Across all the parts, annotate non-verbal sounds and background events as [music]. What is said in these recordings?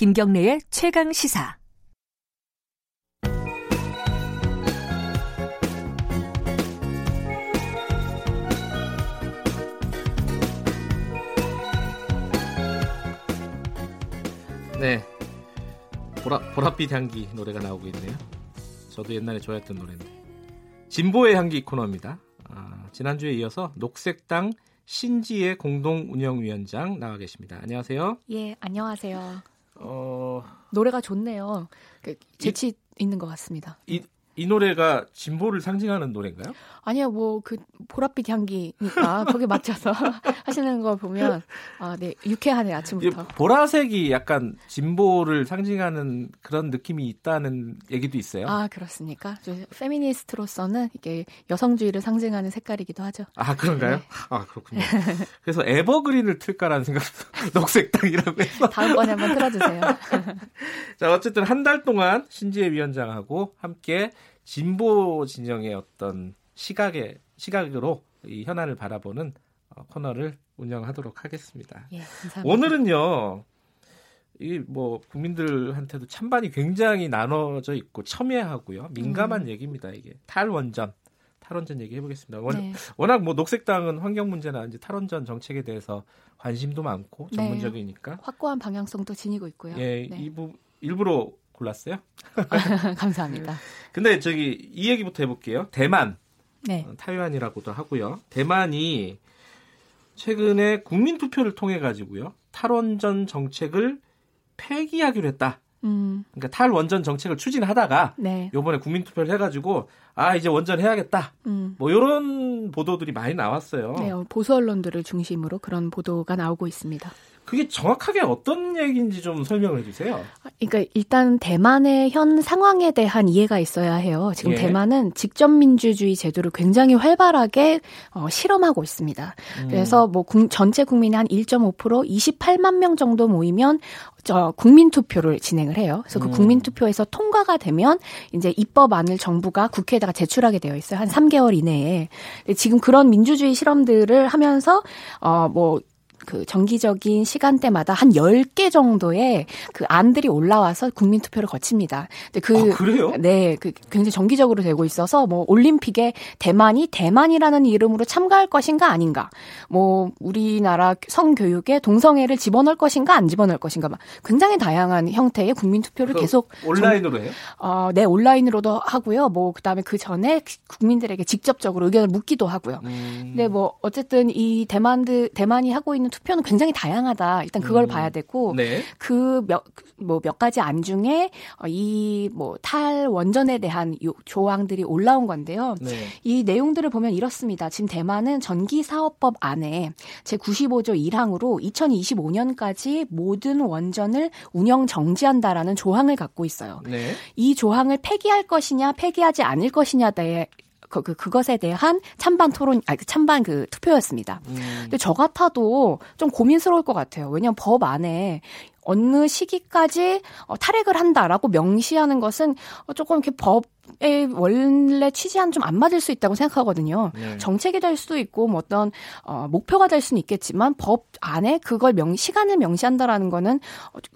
김경래의 최강 시사. 네. 보라, 보랏빛 향기 노래가 나오고 있네요. 저도 옛날에 좋아했던 노래인데. 진보의 향기 코너입니다. 아, 지난주에 이어서 녹색당 신지의 공동 운영위원장 나와 계십니다. 안녕하세요. 예, 안녕하세요. 어, 노래가 좋네요. 그 재치 이, 있는 것 같습니다. 이, 이 노래가 진보를 상징하는 노래인가요? 아니요, 뭐 그 보랏빛 향기니까 [laughs] 거기 맞춰서 [laughs] 하시는 거 보면 아, 네 유쾌하네 아침부터. 보라색이 약간 진보를 상징하는 그런 느낌이 있다는 얘기도 있어요. 아 그렇습니까? 페미니스트로서는 이게 여성주의를 상징하는 색깔이기도 하죠. 아 그런가요? 네. 아 그렇군요. 그래서 에버그린을 틀까라는 생각도 [laughs] 녹색당이라고 해서 다음번에 한번 틀어주세요. 자 어쨌든 한 달 동안 신지혜 위원장하고 함께 진보 진영의 어떤 시각의 시각으로 이 현안을 바라보는 어, 코너를 운영하도록 하겠습니다. 예, 오늘은요. 이 뭐 국민들한테도 찬반이 굉장히 나눠져 있고 첨예하고요. 민감한 음. 얘기입니다. 이게 탈원전. 탈원전 얘기 해 보겠습니다. 네. 워낙 뭐 녹색당은 환경 문제나 이제 탈원전 정책에 대해서 관심도 많고 네. 전문적이니까 네. 확고한 방향성도 지니고 있고요. 예, 네. 이부 일부러 골랐어요. [laughs] 감사합니다. 근데 저기 이 얘기부터 해볼게요. 대만 네. 어, 타이완이라고도 하고요. 대만이 최근에 국민 투표를 통해 가지고요. 탈원전 정책을 폐기하기로 했다. 음. 그러니까 탈원전 정책을 추진하다가 네. 요번에 국민 투표를 해 가지고 아 이제 원전 해야겠다. 음. 뭐 이런 보도들이 많이 나왔어요. 네, 보수 언론들을 중심으로 그런 보도가 나오고 있습니다. 그게 정확하게 어떤 얘기인지 좀 설명을 해주세요. 그러니까 일단 대만의 현 상황에 대한 이해가 있어야 해요. 지금 예. 대만은 직접 민주주의 제도를 굉장히 활발하게 어, 실험하고 있습니다. 음. 그래서 뭐 국, 전체 국민의 한 1.5% 28만 명 정도 모이면 저 국민 투표를 진행을 해요. 그래서 그 음. 국민 투표에서 통과가 되면 이제 입법안을 정부가 국회에다가 제출하게 되어 있어요. 한 3개월 이내에. 지금 그런 민주주의 실험들을 하면서 어뭐 그 정기적인 시간대마다 한 10개 정도의 그 안들이 올라와서 국민 투표를 거칩니다. 근데 그 아, 그래요? 네, 그 굉장히 정기적으로 되고 있어서 뭐 올림픽에 대만이 대만이라는 이름으로 참가할 것인가 아닌가. 뭐 우리나라 성교육에 동성애를 집어넣을 것인가 안 집어넣을 것인가 막 굉장히 다양한 형태의 국민 투표를 계속 온라인으로 정, 해요? 어, 네, 온라인으로도 하고요. 뭐 그다음에 그 전에 국민들에게 직접적으로 의견을 묻기도 하고요. 음. 근데 뭐 어쨌든 이 대만들 대만이 하고 있는 투표는 굉장히 다양하다. 일단 그걸 음. 봐야 되고 네. 그몇 뭐몇 가지 안 중에 어, 이뭐 탈 원전에 대한 요 조항들이 올라온 건데요. 네. 이 내용들을 보면 이렇습니다. 지금 대만은 전기 사업법 안에 제 95조 1항으로 2025년까지 모든 원전을 운영 정지한다라는 조항을 갖고 있어요. 네. 이 조항을 폐기할 것이냐 폐기하지 않을 것이냐에 그, 그 그 것에 대한 찬반 토론, 아니 그 찬반 그 투표였습니다. 음. 근데 저 같아도 좀 고민스러울 것 같아요. 왜냐하면 법 안에 어느 시기까지 어, 탈핵을 한다라고 명시하는 것은 조금 이렇게 법의 원래 취지와는 좀안 맞을 수 있다고 생각하거든요. 네. 정책이 될 수도 있고 뭐 어떤 어, 목표가 될 수는 있겠지만 법 안에 그걸 명 시간을 명시한다라는 거는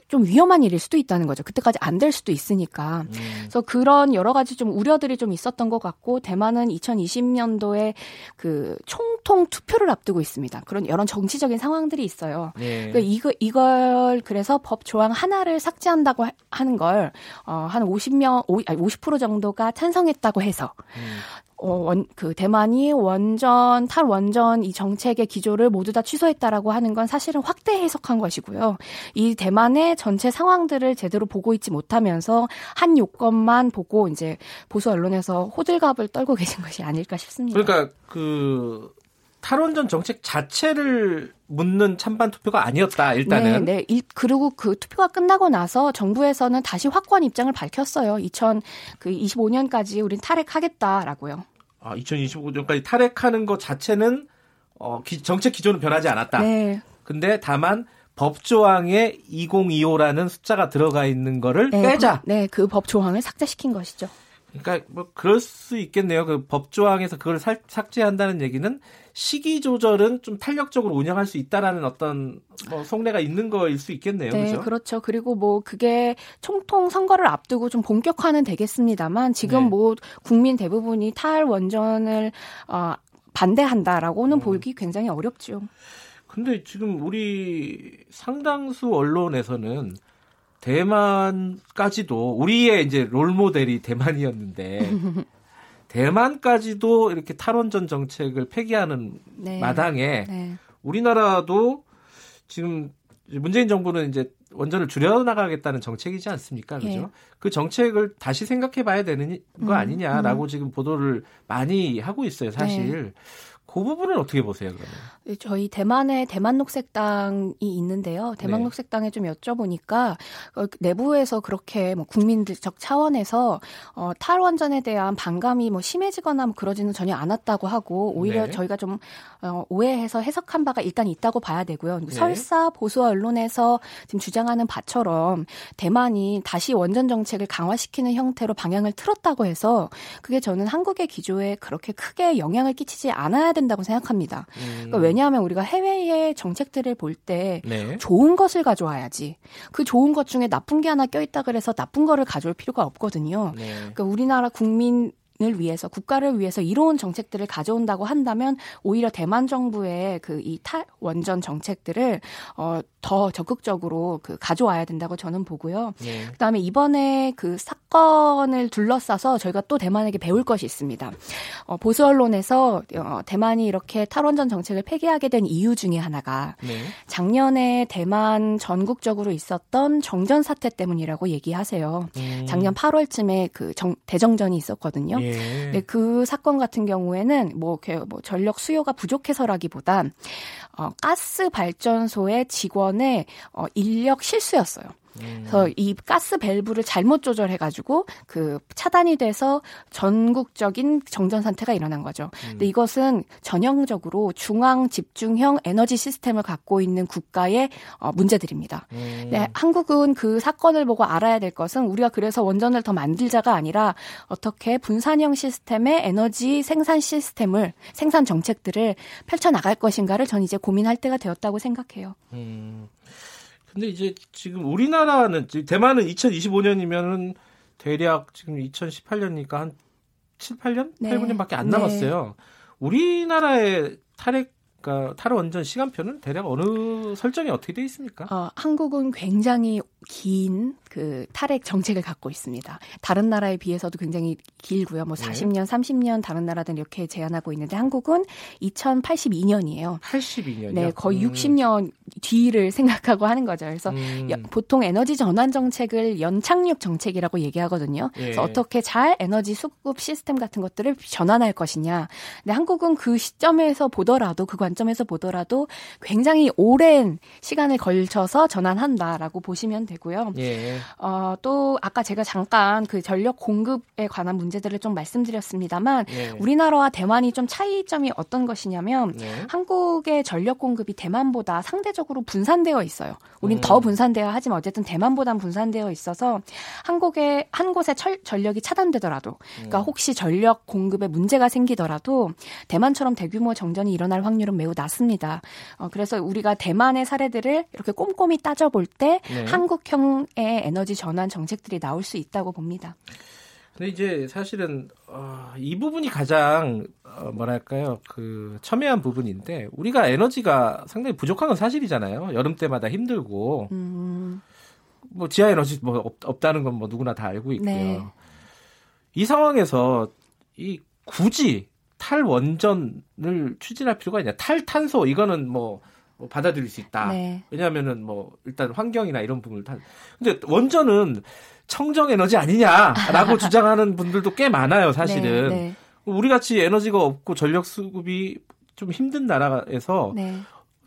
좀 위험한 일일 수도 있다는 거죠. 그때까지 안 될 수도 있으니까. 음. 그래서 그런 여러 가지 좀 우려들이 좀 있었던 것 같고 대만은 2020년도에 그 총통 투표를 앞두고 있습니다. 그런 여러 정치적인 상황들이 있어요. 네. 그러니까 이거 이걸 그래서 해서 법 조항 하나를 삭제한다고 하는 걸, 어, 한 50명, 50, 아니 50% 정도가 찬성했다고 해서, 음. 어, 원, 그 대만이 원전, 탈원전 이 정책의 기조를 모두 다 취소했다라고 하는 건 사실은 확대 해석한 것이고요. 이 대만의 전체 상황들을 제대로 보고 있지 못하면서 한 요건만 보고 이제 보수 언론에서 호들갑을 떨고 [laughs] 계신 것이 아닐까 싶습니다. 그러니까 그 탈원전 정책 자체를 묻는 찬반 투표가 아니었다 일단은. 네, 네. 그리고 그 투표가 끝나고 나서 정부에서는 다시 확고한 입장을 밝혔어요. 2025년까지 우린 탈핵하겠다라고요. 아, 2025년까지 탈핵하는 것 자체는 어, 기, 정책 기조는 변하지 않았다. 네. 근데 다만 법조항에 2025라는 숫자가 들어가 있는 거를 네, 빼자. 네, 그 법조항을 삭제시킨 것이죠. 그러니까 뭐 그럴 수 있겠네요. 그 법조항에서 그걸 살, 삭제한다는 얘기는 시기 조절은 좀 탄력적으로 운영할 수 있다라는 어떤 뭐 속내가 있는 거일 수 있겠네요. 네, 그렇죠? 그렇죠. 그리고 뭐 그게 총통 선거를 앞두고 좀 본격화는 되겠습니다만 지금 네. 뭐 국민 대부분이 탈 원전을 어, 반대한다라고는 음. 보기 굉장히 어렵죠. 근데 지금 우리 상당수 언론에서는 대만까지도 우리의 이제 롤 모델이 대만이었는데 [laughs] 대만까지도 이렇게 탈원전 정책을 폐기하는 네. 마당에 네. 우리나라도 지금 문재인 정부는 이제 원전을 줄여나가겠다는 정책이지 않습니까? 그죠? 예. 그 정책을 다시 생각해 봐야 되는 거 음, 아니냐라고 음. 지금 보도를 많이 하고 있어요, 사실. 네. 그 부분은 어떻게 보세요, 그러면? 네, 저희 대만에 대만 녹색당이 있는데요. 대만 네. 녹색당에 좀 여쭤보니까 어, 내부에서 그렇게 뭐 국민들적 차원에서 어, 탈원전에 대한 반감이 뭐 심해지거나 뭐 그러지는 전혀 않았다고 하고 오히려 네. 저희가 좀 어, 오해해서 해석한 바가 일단 있다고 봐야 되고요. 네. 설사 보수 언론에서 지금 주장하는 바처럼 대만이 다시 원전 정책을 강화시키는 형태로 방향을 틀었다고 해서 그게 저는 한국의 기조에 그렇게 크게 영향을 끼치지 않아야 된다 고 생각합니다. 음. 그러니까 왜냐하면 우리가 해외의 정책들을 볼때 네. 좋은 것을 가져와야지. 그 좋은 것 중에 나쁜 게 하나 껴있다 그래서 나쁜 거를 가져올 필요가 없거든요. 네. 그러니까 우리나라 국민 을 위해서 국가를 위해서 이로운 정책들을 가져온다고 한다면 오히려 대만 정부의 그 이 탈원전 정책들을 어, 더 적극적으로 그 가져와야 된다고 저는 보고요. 네. 그다음에 이번에 그 사 건을 둘러싸서 저희가 또 대만에게 배울 것이 있습니다. 어, 보수 언론에서 어, 대만이 이렇게 탈원전 정책을 폐기하게 된 이유 중에 하나가 네. 작년에 대만 전국적으로 있었던 정전 사태 때문이라고 얘기하세요. 음. 작년 8월쯤에 그 정, 대정전이 있었거든요. 예. 네, 그 사건 같은 경우에는 뭐, 뭐 전력 수요가 부족해서라기보단 어, 가스 발전소의 직원의 어, 인력 실수였어요. 그래서 이 가스 밸브를 잘못 조절해가지고 그 차단이 돼서 전국적인 정전 상태가 일어난 거죠. 음. 근데 이것은 전형적으로 중앙 집중형 에너지 시스템을 갖고 있는 국가의 어, 문제들입니다. 음. 네, 한국은 그 사건을 보고 알아야 될 것은 우리가 그래서 원전을 더 만들자가 아니라 어떻게 분산형 시스템의 에너지 생산 시스템을 생산 정책들을 펼쳐 나갈 것인가를 전 이제 고민할 때가 되었다고 생각해요. 음. 근데 이제 지금 우리나라는 대만은 2025년이면은 대략 지금 2018년이니까 한 7, 8년? 네. 8, 9년밖에 안 남았어요. 네. 우리나라의 탈핵 그러니까 탈원전 시간표는 대략 어느 설정이 어떻게 돼 있습니까? 어, 한국은 굉장히 긴 그 탈핵 정책을 갖고 있습니다. 다른 나라에 비해서도 굉장히 길고요. 뭐 40년, 네. 30년 다른 나라들은 이렇게 제한하고 있는데 한국은 2082년이에요. 82년이요? 네, 거의 음. 60년 뒤를 생각하고 하는 거죠. 그래서 음. 보통 에너지 전환 정책을 연착륙 정책이라고 얘기하거든요. 예. 그래서 어떻게 잘 에너지 수급 시스템 같은 것들을 전환할 것이냐. 근데 한국은 그 시점에서 보더라도 그 관점에서 보더라도 굉장히 오랜 시간을 걸쳐서 전환한다라고 보시면 되고요. 예. 어, 또 아까 제가 잠깐 그 전력 공급에 관한 문제들을 좀 말씀드렸습니다만 예. 우리나라와 대만이 좀 차이점이 어떤 것이냐면 예. 한국의 전력 공급이 대만보다 상대적으로 분산되어 있어요. 우린 음. 더 분산되어 하지만 어쨌든 대만보단 분산되어 있어서 한국의 한 곳에 철, 전력이 차단되더라도 그러니까 음. 혹시 전력 공급에 문제가 생기더라도 대만처럼 대규모 정전이 일어날 확률은 매우 낮습니다. 어, 그래서 우리가 대만의 사례들을 이렇게 꼼꼼히 따져볼 때 네. 한국형의 에너지 전환 정책들이 나올 수 있다고 봅니다. 근데 이제 사실은 어, 이 부분이 가장 어, 뭐랄까요 그 첨예한 부분인데 우리가 에너지가 상당히 부족한 건 사실이잖아요. 여름 때마다 힘들고 음. 뭐 지하 에너지 뭐 없, 다는 건 뭐 누구나 다 알고 있고요. 네. 이 상황에서 이 굳이 탈원전을 추진할 필요가 있냐? 탈탄소 이거는 뭐, 뭐 받아들일 수 있다. 네. 왜냐하면은 뭐 일단 환경이나 이런 부분을 다. 근데 원전은 청정 에너지 아니냐라고 [laughs] 주장하는 분들도 꽤 많아요, 사실은. 네, 네. 우리 같이 에너지가 없고 전력 수급이 좀 힘든 나라에서 네.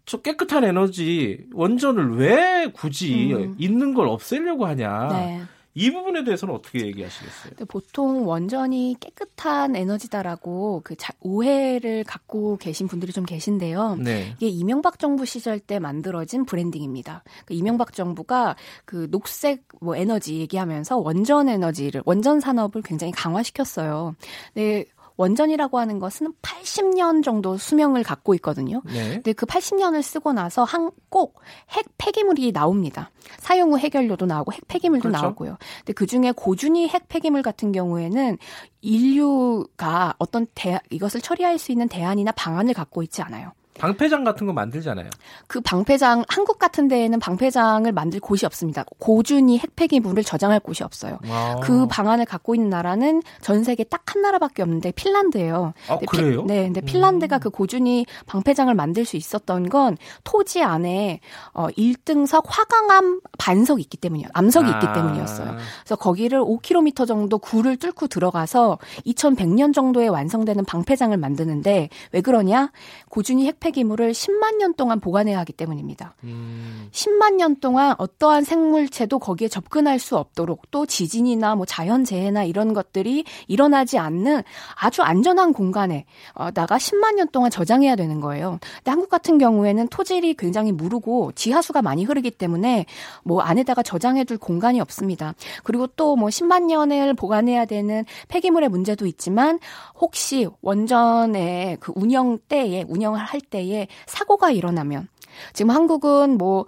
저 깨끗한 에너지 원전을 왜 굳이 음. 있는 걸 없애려고 하냐. 네. 이 부분에 대해서는 어떻게 얘기하시겠어요? 보통 원전이 깨끗한 에너지다라고 그 오해를 갖고 계신 분들이 좀 계신데요. 네. 이게 이명박 정부 시절 때 만들어진 브랜딩입니다. 그 이명박 정부가 그 녹색 뭐 에너지 얘기하면서 원전 에너지를 원전 산업을 굉장히 강화시켰어요. 네, 원전이라고 하는 것은 80년 정도 수명을 갖고 있거든요. 네. 근데 그 80년을 쓰고 나서 한 꼭 핵 폐기물이 나옵니다. 사용 후 해결료도 나오고 핵 폐기물도 그렇죠. 나오고요. 근데 그 중에 고준위 핵 폐기물 같은 경우에는 인류가 어떤 대, 이것을 처리할 수 있는 대안이나 방안을 갖고 있지 않아요. 방패장 같은 거 만들잖아요. 그 방패장 한국 같은 데에는 방패장을 만들 곳이 없습니다. 고준위 핵폐기물을 저장할 곳이 없어요. 아. 그 방안을 갖고 있는 나라는 전 세계 딱 한 나라밖에 없는데 핀란드예요. 아, 그래요? 피, 네, 근데 핀란드가 음. 그 고준위 방패장을 만들 수 있었던 건 토지 안에 어 1등석 화강암 반석이 있기 때문이요. 암석이 아. 있기 때문이었어요. 그래서 거기를 5km 정도 굴을 뚫고 들어가서 2100년 정도에 완성되는 방패장을 만드는데 왜 그러냐? 고준위 핵폐 폐기물을 10만 년 동안 보관해야 하기 때문입니다. 음. 10만 년 동안 어떠한 생물체도 거기에 접근할 수 없도록 또 지진이나 뭐 자연재해나 이런 것들이 일어나지 않는 아주 안전한 공간에 어, 나가 10만 년 동안 저장해야 되는 거예요. 근데 한국 같은 경우에는 토질이 굉장히 무르고 지하수가 많이 흐르기 때문에 뭐 안에다가 저장해둘 공간이 없습니다. 그리고 또 뭐 10만 년을 보관해야 되는 폐기물의 문제도 있지만 혹시 원전의 그 운영 때에 운영을 할때 때에 사고가 일어나면. 지금 한국은 뭐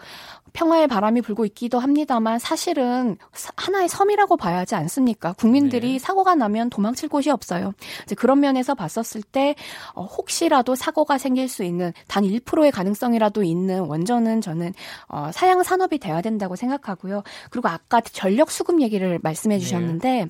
평화의 바람이 불고 있기도 합니다만 사실은 하나의 섬이라고 봐야 하지 않습니까? 국민들이 네. 사고가 나면 도망칠 곳이 없어요. 이제 그런 면에서 봤었을 때 어, 혹시라도 사고가 생길 수 있는 단 1%의 가능성이라도 있는 원전은 저는 어, 사양 산업이 돼야 된다고 생각하고요. 그리고 아까 전력 수급 얘기를 말씀해 네. 주셨는데 네.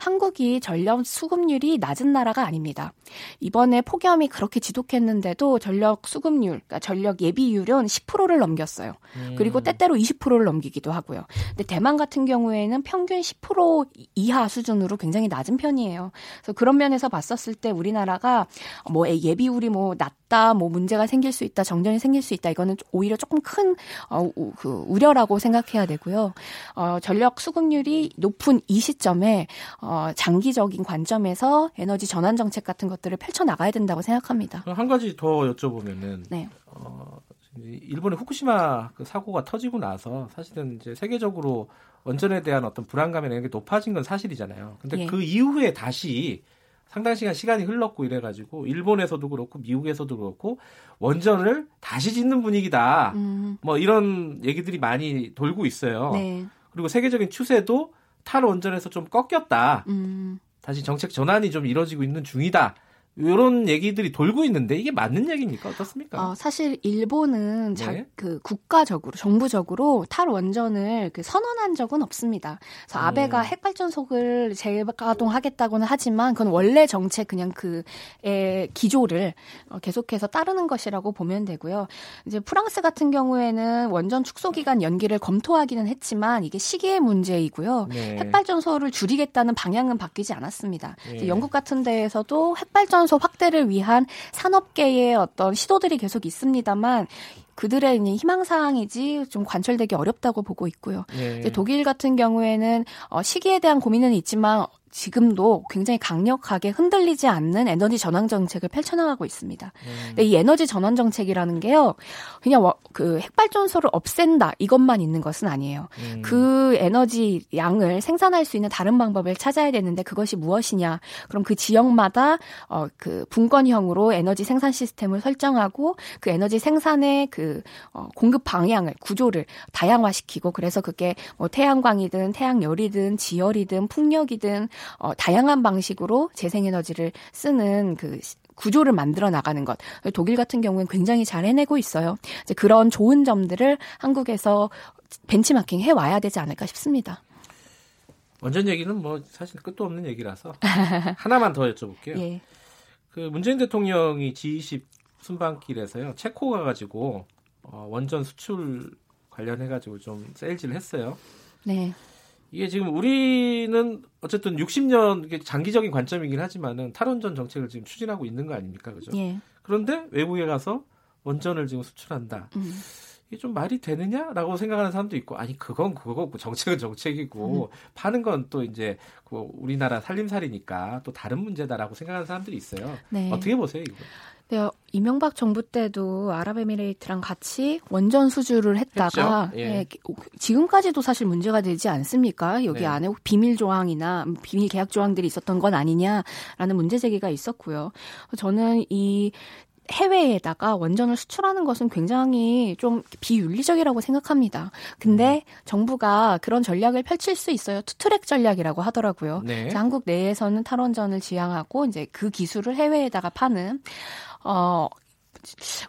한국이 전력 수급률이 낮은 나라가 아닙니다. 이번에 폭염이 그렇게 지독했는데도 전력 수급률, 그러니까 전력 예비율은 10%를 넘겼어요. 음. 그리고 때때로 20%를 넘기기도 하고요. 근데 대만 같은 경우에는 평균 10% 이하 수준으로 굉장히 낮은 편이에요. 그래서 그런 면에서 봤었을 때 우리나라가 뭐 예비율이 뭐 낮다, 뭐 문제가 생길 수 있다, 정전이 생길 수 있다, 이거는 오히려 조금 큰 어, 그 우려라고 생각해야 되고요. 어, 전력 수급률이 높은 이 시점에 어, 장기적인 관점에서 에너지 전환 정책 같은 것들을 펼쳐 나가야 된다고 생각합니다. 한 가지 더 여쭤보면은 네. 어, 일본의 후쿠시마 그 사고가 터지고 나서 사실은 이제 세계적으로 원전에 대한 어떤 불안감이 이런 게 높아진 건 사실이잖아요. 근데 예. 그 이후에 다시 상당 시간 시간이 흘렀고 이래가지고 일본에서도 그렇고 미국에서도 그렇고 원전을 다시 짓는 분위기다. 음. 뭐 이런 얘기들이 많이 돌고 있어요. 네. 그리고 세계적인 추세도 탈 원전에서 좀 꺾였다. 음. 다시 정책 전환이 좀 이뤄지고 있는 중이다. 이런 얘기들이 돌고 있는데 이게 맞는 얘기입니까? 어떻습니까? 어, 사실 일본은 네. 자, 그 국가적으로 정부적으로 탈원전을 그 선언한 적은 없습니다. 그래서 음. 아베가 핵발전소를 재가동하겠다고는 하지만 그건 원래 정책 그냥 그의 기조를 어, 계속해서 따르는 것이라고 보면 되고요. 이제 프랑스 같은 경우에는 원전 축소 기간 연기를 검토하기는 했지만 이게 시기의 문제이고요. 네. 핵발전소를 줄이겠다는 방향은 바뀌지 않았습니다. 네. 영국 같은 데에서도 핵발전 탄소 확대를 위한 산업계의 어떤 시도들이 계속 있습니다만 그들의 희망 사항이지 좀 관철되기 어렵다고 보고 있고요. 네. 독일 같은 경우에는 어, 시기에 대한 고민은 있지만 지금도 굉장히 강력하게 흔들리지 않는 에너지 전환 정책을 펼쳐나가고 있습니다. 음. 근데 이 에너지 전환 정책이라는 게요, 그냥 그 핵발전소를 없앤다 이것만 있는 것은 아니에요. 음. 그 에너지 양을 생산할 수 있는 다른 방법을 찾아야 되는데 그것이 무엇이냐? 그럼 그 지역마다 어 그 분권형으로 에너지 생산 시스템을 설정하고 그 에너지 생산의 그 어, 공급 방향을 구조를 다양화시키고 그래서 그게 뭐 태양광이든 태양열이든 지열이든 풍력이든 어, 다양한 방식으로 재생에너지를 쓰는 그 구조를 만들어 나가는 것. 독일 같은 경우는 굉장히 잘 해내고 있어요. 이제 그런 좋은 점들을 한국에서 벤치마킹 해 와야 되지 않을까 싶습니다. 원전 얘기는 뭐 사실 끝도 없는 얘기라서 하나만 더 여쭤볼게요. [laughs] 예. 그 문재인 대통령이 G20 순방길에서요 체코 가 가지고 어, 원전 수출 관련해 가지고 좀 세일즈를 했어요. 네. 이게 지금 우리는 어쨌든 60년 장기적인 관점이긴 하지만은 탈원전 정책을 지금 추진하고 있는 거 아닙니까, 그죠? 예. 그런데 외국에 가서 원전을 지금 수출한다. 음. 이게 좀 말이 되느냐라고 생각하는 사람도 있고 아니 그건 그거고 정책은 정책이고 음. 파는 건 또 이제 그 우리나라 살림살이니까 또 다른 문제다라고 생각하는 사람들이 있어요. 네. 어떻게 보세요 이거? 네, 이명박 정부 때도 아랍에미레이트랑 같이 원전 수주를 했다가 예. 네, 지금까지도 사실 문제가 되지 않습니까? 여기 네. 안에 비밀 조항이나 비밀 계약 조항들이 있었던 건 아니냐라는 문제 제기가 있었고요. 저는 이 해외에다가 원전을 수출하는 것은 굉장히 좀 비윤리적이라고 생각합니다. 근데 음. 정부가 그런 전략을 펼칠 수 있어요. 투트랙 전략이라고 하더라고요. 네. 한국 내에서는 탈원전을 지향하고 이제 그 기술을 해외에다가 파는 어,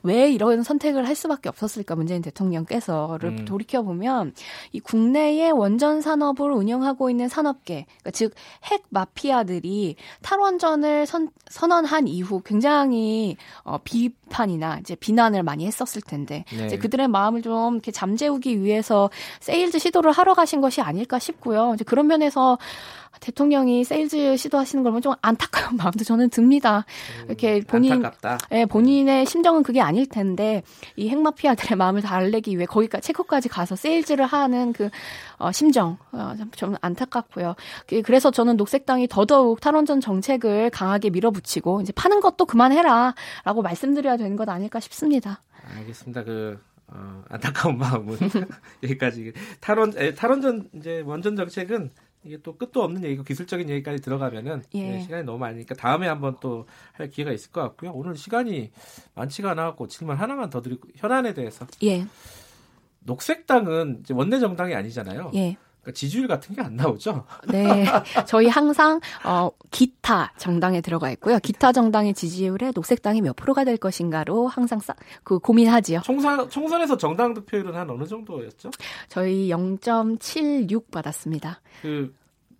왜 이런 선택을 할 수밖에 없었을까 문재인 대통령께서를 음. 돌이켜 보면 이 국내의 원전 산업을 운영하고 있는 산업계, 그러니까 즉 핵 마피아들이 탈원전을 선, 선언한 이후 굉장히 어, 비판이나 이제 비난을 많이 했었을 텐데 네. 이제 그들의 마음을 좀 이렇게 잠재우기 위해서 세일즈 시도를 하러 가신 것이 아닐까 싶고요. 이제 그런 면에서 대통령이 세일즈 시도하시는 걸 보면 좀 안타까운 [laughs] 마음도 저는 듭니다. 음, 이렇게 본인, 안타깝다. 예, 본인의 심정은 그게 아닐 텐데 이 핵마피아들의 [laughs] 마음을 달래기 위해 거기까지 체코까지 가서 세일즈를 하는 그 어, 심정 어, 좀 안타깝고요. 그, 그래서 저는 녹색당이 더더욱 탈원전 정책을 강하게 밀어붙이고 이제 파는 것도 그만해라라고 말씀드려야 되는 것 아닐까 싶습니다. 알겠습니다. 그 어, 안타까운 마음은 [laughs] 여기까지 탈원 에, 탈원전 이제 원전 정책은 이게 또 끝도 없는 얘기고 기술적인 얘기까지 들어가면은 예. 네, 시간이 너무 많으니까 다음에 한번 또 할 기회가 있을 것 같고요. 오늘 시간이 많지가 않아갖고 질문 하나만 더 드리고 현안에 대해서. 예. 녹색당은 원내 정당이 아니잖아요. 예. 그러니까 지지율 같은 게 안 나오죠? [laughs] 네. 저희 항상 어 기타 정당에 들어가 있고요. 기타 정당의 지지율에 녹색당이 몇 프로가 될 것인가로 항상 싸, 그 고민하지요. 총선 총선에서 정당 득표율은 한 어느 정도였죠? 저희 0.76 받았습니다. 그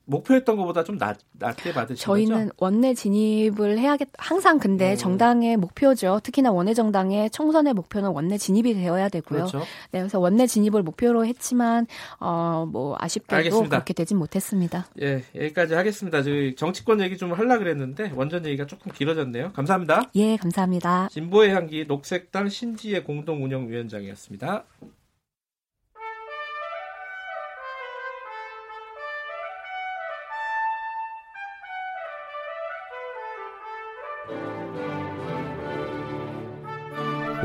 목표했던 것보다 좀 낮, 낮게 받으신 저희는 거죠? 원내 진입을 해야겠 항상 근데 음. 정당의 목표죠. 특히나 원내 정당의 총선의 목표는 원내 진입이 되어야 되고요. 그렇죠. 네, 그래서 원내 진입을 목표로 했지만 어 뭐 아쉽게도 알겠습니다. 그렇게 되진 못했습니다. 예, 여기까지 하겠습니다. 저희 정치권 얘기 좀 하려 그랬는데 원전 얘기가 조금 길어졌네요. 감사합니다. 예, 감사합니다. 진보의 향기 녹색당 신지혜 공동운영위원장이었습니다.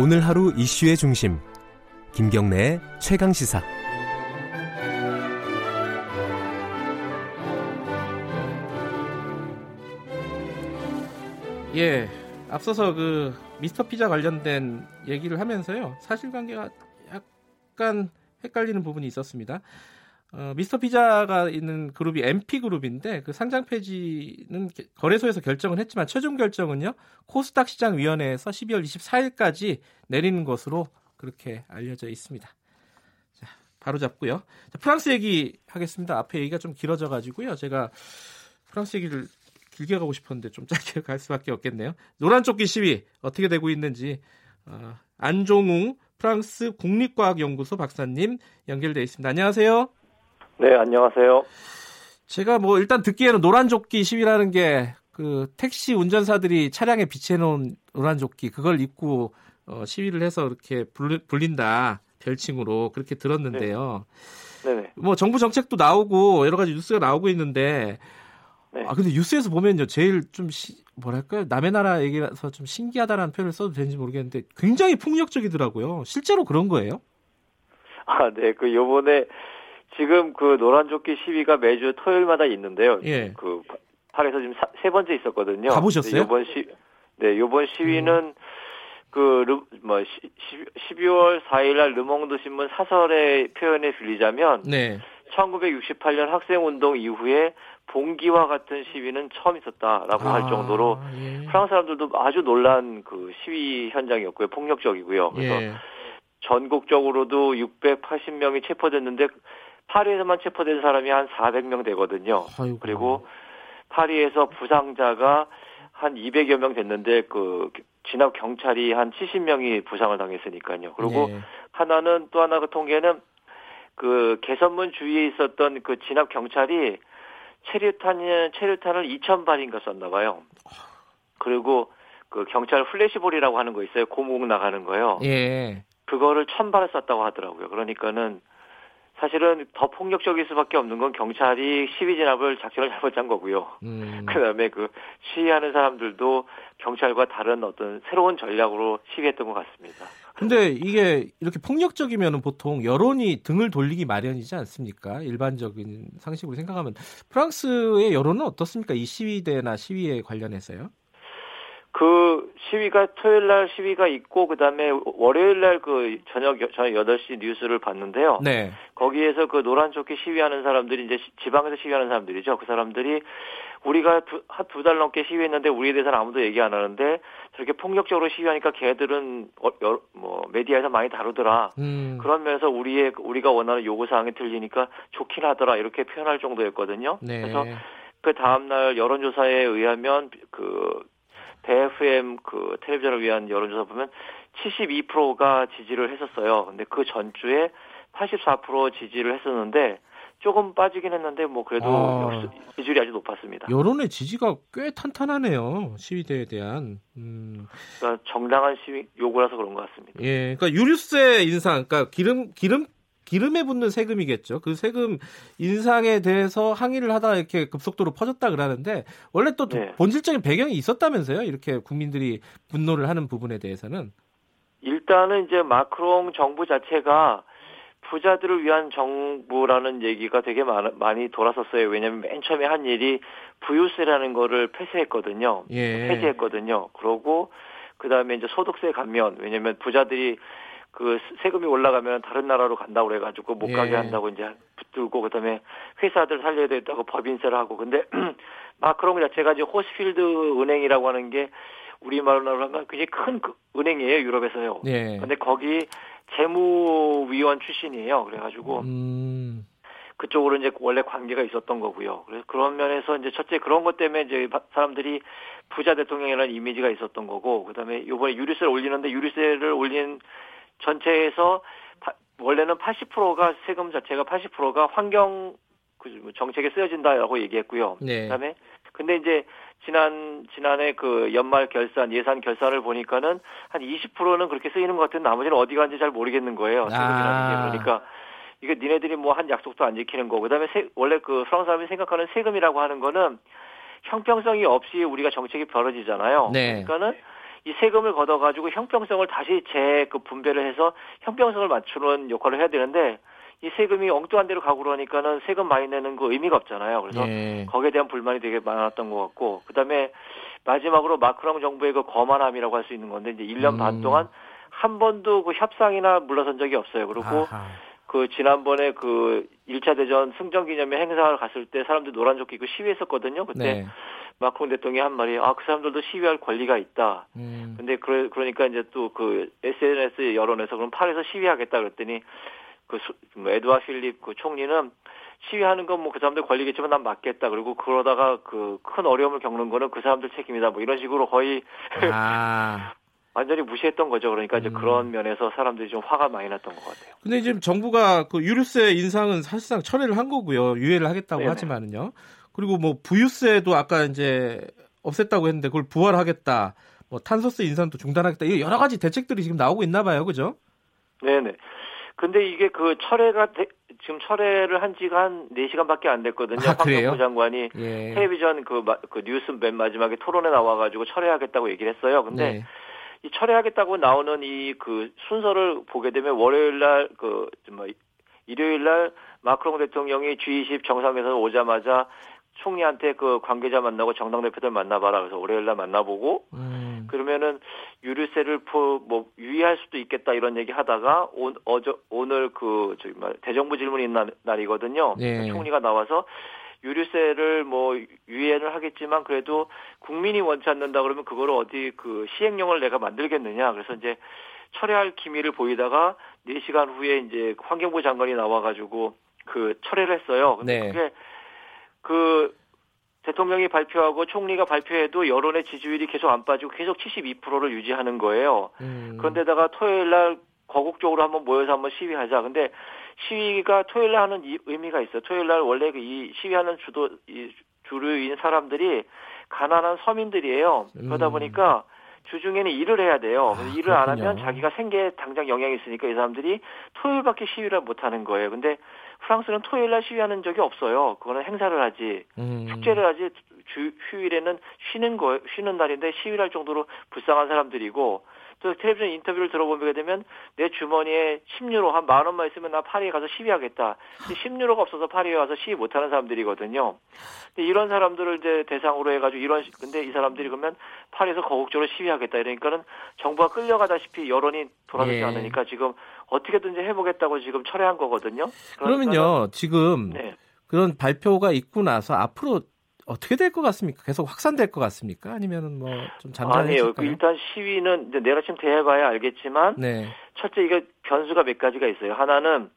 오늘 하루 이슈의 중심. 김경래의 최강 시사. 예 앞서서 그 미스터 피자 관련된 얘기를 하면서요. 사실관계가 약간 헷갈리는 부분이 있었습니다. 어, 미스터 피자가 있는 그룹이 MP 그룹인데 그 상장 폐지는 거래소에서 결정을 했지만 최종 결정은요 코스닥 시장 위원회에서 12월 24일까지 내리는 것으로 그렇게 알려져 있습니다. 자, 바로 잡고요. 자, 프랑스 얘기 하겠습니다. 앞에 얘기가 좀 길어져 가지고요. 제가 프랑스 얘기를 길게 가고 싶었는데 좀 [laughs] 짧게 갈 수밖에 없겠네요. 노란 조끼 시위 어떻게 되고 있는지 어, 안종웅 프랑스 국립과학연구소 박사님 연결돼 있습니다. 안녕하세요. 네, 안녕하세요. 제가 뭐 일단 듣기에는 노란조끼 시위라는 게 그 택시 운전사들이 차량에 비치해놓은 노란조끼 그걸 입고 어, 시위를 해서 이렇게 불린다 별칭으로 그렇게 들었는데요. 네. 네네. 뭐 정부 정책도 나오고 여러 가지 뉴스가 나오고 있는데 네. 아 근데 뉴스에서 보면요 제일 좀 시, 뭐랄까요 남의 나라 얘기라서 좀 신기하다라는 표현을 써도 되는지 모르겠는데 굉장히 폭력적이더라고요. 실제로 그런 거예요? 아, 네. 그 요번에 지금 그 노란조끼 시위가 매주 토요일마다 있는데요. 예. 그 파리에서 지금 사, 세 번째 있었거든요. 가보셨어요? 이번 시, 네, 이번 시위는 음. 그, 르, 뭐, 시, 12월 4일 날 르몽드 신문 사설의 표현에 빌리자면, 네. 1968년 학생운동 이후에 봉기와 같은 시위는 처음 있었다라고 아, 할 정도로 예. 프랑스 사람들도 아주 놀란 그 시위 현장이었고요. 폭력적이고요. 그래서 예. 전국적으로도 680명이 체포됐는데 파리에서만 체포된 사람이 한 400명 되거든요. 아이고. 그리고 파리에서 부상자가 한 200여 명 됐는데 그 진압 경찰이 한 70명이 부상을 당했으니까요. 그리고 네. 하나는 또 하나 그 통계는 그 개선문 주위에 있었던 그 진압 경찰이 최루탄 최루탄을 2,000발인가 썼나 봐요. 그리고 그 경찰 플래시볼이라고 하는 거 있어요. 고무공 나가는 거요. 예. 그거를 천발을 쐈다고 하더라고요. 그러니까는 사실은 더 폭력적일 수밖에 없는 건 경찰이 시위 진압을 작전을 잘못 짠 거고요. 음. [laughs] 그다음에 그 시위하는 사람들도 경찰과 다른 어떤 새로운 전략으로 시위했던 것 같습니다. 근데 이게 이렇게 폭력적이면 보통 여론이 등을 돌리기 마련이지 않습니까? 일반적인 상식으로 생각하면 프랑스의 여론은 어떻습니까? 이 시위대나 시위에 관련해서요? 그 시위가 토요일 날 시위가 있고 그다음에 월요일 날 그 저녁 저녁 8시 뉴스를 봤는데요. 네. 거기에서 그 노란 조끼 시위하는 사람들이 이제 지방에서 시위하는 사람들이죠. 그 사람들이 우리가 한두달 넘게 시위했는데 우리에 대해서는 아무도 얘기 안 하는데 저렇게 폭력적으로 시위하니까 걔들은 어, 여, 뭐 메디아에서 많이 다루더라. 음. 그런 면에서 우리의 우리가 원하는 요구 사항이 틀리니까 좋긴 하더라 이렇게 표현할 정도였거든요. 네. 그래서 그 다음 날 여론조사에 의하면 그 대FM 그 텔레비전을 위한 여론조사 보면 72%가 지지를 했었어요. 근데 그 전주에 84% 지지를 했었는데 조금 빠지긴 했는데 뭐 그래도 아, 지지율이 아주 높았습니다. 여론의 지지가 꽤 탄탄하네요. 시위대에 대한. 음. 그러니까 정당한 시위 요구라서 그런 것 같습니다. 예, 그러니까 유류세 인상, 그러니까 기름 기름 기름에 붙는 세금이겠죠. 그 세금 인상에 대해서 항의를 하다가 이렇게 급속도로 퍼졌다 그러는데 원래 또 네. 본질적인 배경이 있었다면서요? 이렇게 국민들이 분노를 하는 부분에 대해서는 일단은 이제 마크롱 정부 자체가 부자들을 위한 정부라는 얘기가 되게 많이 돌았었어요. 왜냐하면 맨 처음에 한 일이 부유세라는 거를 폐쇄했거든요. 예. 폐지했거든요. 그러고 그 다음에 이제 소득세 감면. 왜냐하면 부자들이 그 세금이 올라가면 다른 나라로 간다고 그래가지고 못 가게 예. 한다고 이제 붙들고 그다음에 회사들 살려야 된다고 법인세를 하고 근데 [clears throat] 마크롱 자체가 이제 호스필드 은행이라고 하는 게 우리말로 하면 굉장히 큰 그 은행이에요 유럽에서요. 예. 근데 거기 재무위원 출신이에요. 그래가지고 음. 그쪽으로 이제 원래 관계가 있었던 거고요. 그래서 그런 면에서 이제 첫째 그런 것 때문에 이제 사람들이 부자 대통령이라는 이미지가 있었던 거고, 그다음에 요번에 유류세를 올리는데 유류세를 올린 전체에서 원래는 80%가 세금 자체가 80%가 환경 그뭐 정책에 쓰여진다라고 얘기했고요. 네. 그다음에 근데 이제 지난 지난해 그 연말 결산 예산 결산을 보니까는 한 20%는 그렇게 쓰이는 것 같은 나머지는 어디 간지 잘 모르겠는 거예요. 아. 게 그러니까 이게 니네들이 뭐 한 약속도 안 지키는 거. 그다음에 세, 원래 그 프랑스 사람이 생각하는 세금이라고 하는 거는 형평성이 없이 우리가 정책이 벌어지잖아요. 네. 그러니까는 이 세금을 걷어가지고 형평성을 다시 재그 분배를 해서 형평성을 맞추는 역할을 해야 되는데 이 세금이 엉뚱한 데로 가고 그러니까는 세금 많이 내는 거 의미가 없잖아요. 그래서 예. 거기에 대한 불만이 되게 많았던 것 같고 그다음에 마지막으로 마크롱 정부의 그 거만함이라고 할 수 있는 건데 이제 1년 음. 반 동안 한 번도 그 협상이나 물러선 적이 없어요. 그리고 아하. 그 지난번에 그 1차 대전 승전 기념회 행사를 갔을 때 사람들 노란 조끼 입고 시위했었거든요. 그때 네. 마크롱 대통령이 한 말이 아 그 사람들도 시위할 권리가 있다. 음. 근데 그러, 그러니까 이제 또 그 SNS 여론에서 그럼 파리에서 시위하겠다 그랬더니 그뭐 에드와 필립 그 총리는 시위하는 건 뭐 그 사람들 권리겠지만 난 맞겠다. 그리고 그러다가 그 큰 어려움을 겪는 거는 그 사람들 책임이다. 뭐 이런 식으로 거의 아. [laughs] 완전히 무시했던 거죠. 그러니까 이제 음. 그런 면에서 사람들이 좀 화가 많이 났던 것 같아요. 근데 지금 정부가 그 유류세 인상은 사실상 철회를 한 거고요. 유예를 하겠다고 네네. 하지만은요. 그리고 뭐 부유세도 아까 이제 없앴다고 했는데 그걸 부활하겠다. 뭐 탄소세 인상도 중단하겠다. 이 여러 가지 대책들이 지금 나오고 있나 봐요. 그죠? 네 네. 근데 이게 그 철회가 되, 지금 철회를 한 지가 한 4시간밖에 안 됐거든요. 아, 황교안 장관이 예. 텔레비전 그, 그 뉴스 맨 마지막에 토론에 나와 가지고 철회하겠다고 얘기를 했어요. 근데 네. 이 철회하겠다고 나오는 이 그 순서를 보게 되면 월요일 날그 뭐 일요일 날 마크롱 대통령이 G20 정상에서 오자마자 총리한테 그 관계자 만나고 정당 대표들 만나봐라. 그래서 월요일 날 만나보고 음. 그러면은 유류세를 뭐 유의할 수도 있겠다 이런 얘기 하다가 오, 어저 오늘 그 저기 말 대정부 질문이 있는 날이거든요. 네. 총리가 나와서 유류세를 뭐 유예를 하겠지만 그래도 국민이 원치 않는다 그러면 그거를 어디 그 시행령을 내가 만들겠느냐. 그래서 이제 철회할 기미를 보이다가 4시간 후에 이제 환경부 장관이 나와가지고 그 철회를 했어요. 근데 네. 그게 그 대통령이 발표하고 총리가 발표해도 여론의 지지율이 계속 안 빠지고 계속 72%를 유지하는 거예요. 음. 그런데다가 토요일 날 거국적으로 한번 모여서 한번 시위하자. 근데 시위가 토요일 날 하는 이, 의미가 있어요. 토요일 날 원래 그 이 시위하는 주도 이 주류인 사람들이 가난한 서민들이에요. 그러다 음. 보니까 주중에는 일을 해야 돼요. 아, 일을 그렇군요. 안 하면 자기가 생계에 당장 영향이 있으니까 이 사람들이 토요일밖에 시위를 못 하는 거예요. 근데 프랑스는 토요일 날 시위하는 적이 없어요. 그거는 행사를 하지 음. 축제를 하지 주 휴일에는 쉬는 거 쉬는 날인데 시위를 할 정도로 불쌍한 사람들이고 또 텔레비전 인터뷰를 들어보게 되면 내 주머니에 10유로 한 만 원만 있으면 나 파리에 가서 시위하겠다. 10유로가 없어서 파리에 와서 시위 못 하는 사람들이거든요. 근데 이런 사람들을 이제 대상으로 해가지고 이런 근데 이 사람들이 그러면 파리에서 거국적으로 시위하겠다 이러니까는 정부가 끌려가다시피 여론이 돌아서지 예. 않으니까 지금 어떻게든지 해보겠다고 지금 철회한 거거든요. 그러면요 지금 네. 그런 발표가 있고 나서 앞으로 어떻게 될 것 같습니까? 계속 확산될 것 같습니까? 아니면 뭐좀 잠잠해질까요? 아니요. 일단 시위는 이제 내일 아침 대해봐야 알겠지만 네. 첫째 이게 변수가 몇 가지가 있어요. 하나는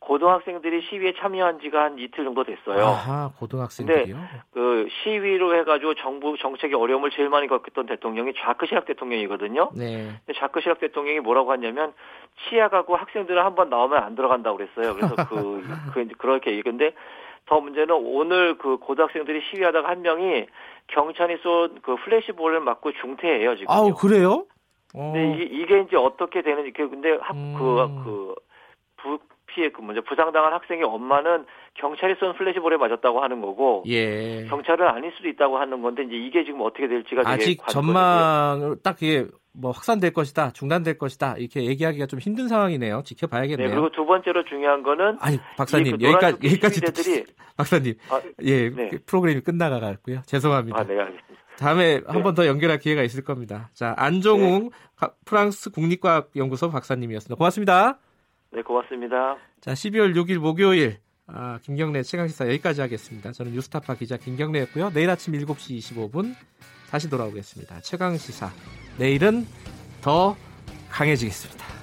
고등학생들이 시위에 참여한 지가 한 이틀 정도 됐어요. 아하, 고등학생들이요? 근데 그 시위로 해가지고 정부 정책의 어려움을 제일 많이 겪었던 대통령이 자크 시락 대통령이거든요. 네. 근데 자크 시락 대통령이 뭐라고 하냐면 치약하고 학생들은 한 번 나오면 안 들어간다고 그랬어요. 그래서 그, [laughs] 그 그렇게 얘기근데 더 문제는 오늘 그 고등학생들이 시위하다가 한 명이 경찰이 쏜 그 플래시볼을 맞고 중태예요 지금. 아우 그래요? 근데 이게, 이게 이제 어떻게 되는지 근데 학, 음. 그, 그, 부, 피해 그 먼저 부상당한 학생의 엄마는 경찰이 쏜 플래시볼에 맞았다고 하는 거고 예. 경찰은 아닐 수도 있다고 하는 건데 이제 이게 지금 어떻게 될지가 아직 전망을 딱 이게 뭐 확산될 것이다, 중단될 것이다 이렇게 얘기하기가 좀 힘든 상황이네요. 지켜봐야겠네요. 네, 그리고 두 번째로 중요한 거는 아니 박사님 그 여기까지 여기까지 시위대들이 [laughs] 박사님 아, 예 네. 프로그램이 끝나가고요. 죄송합니다. 아, 네, 알겠습니다. 다음에 네. 한번 더 연결할 기회가 있을 겁니다. 자 안종웅 네. 프랑스 국립과학연구소 박사님이었습니다. 고맙습니다. 네, 고맙습니다. 자 12월 6일 목요일 아, 김경래 최강시사 여기까지 하겠습니다. 저는 뉴스타파 기자 김경래였고요. 내일 아침 7시 25분 다시 돌아오겠습니다. 최강 시사 내일은 더 강해지겠습니다.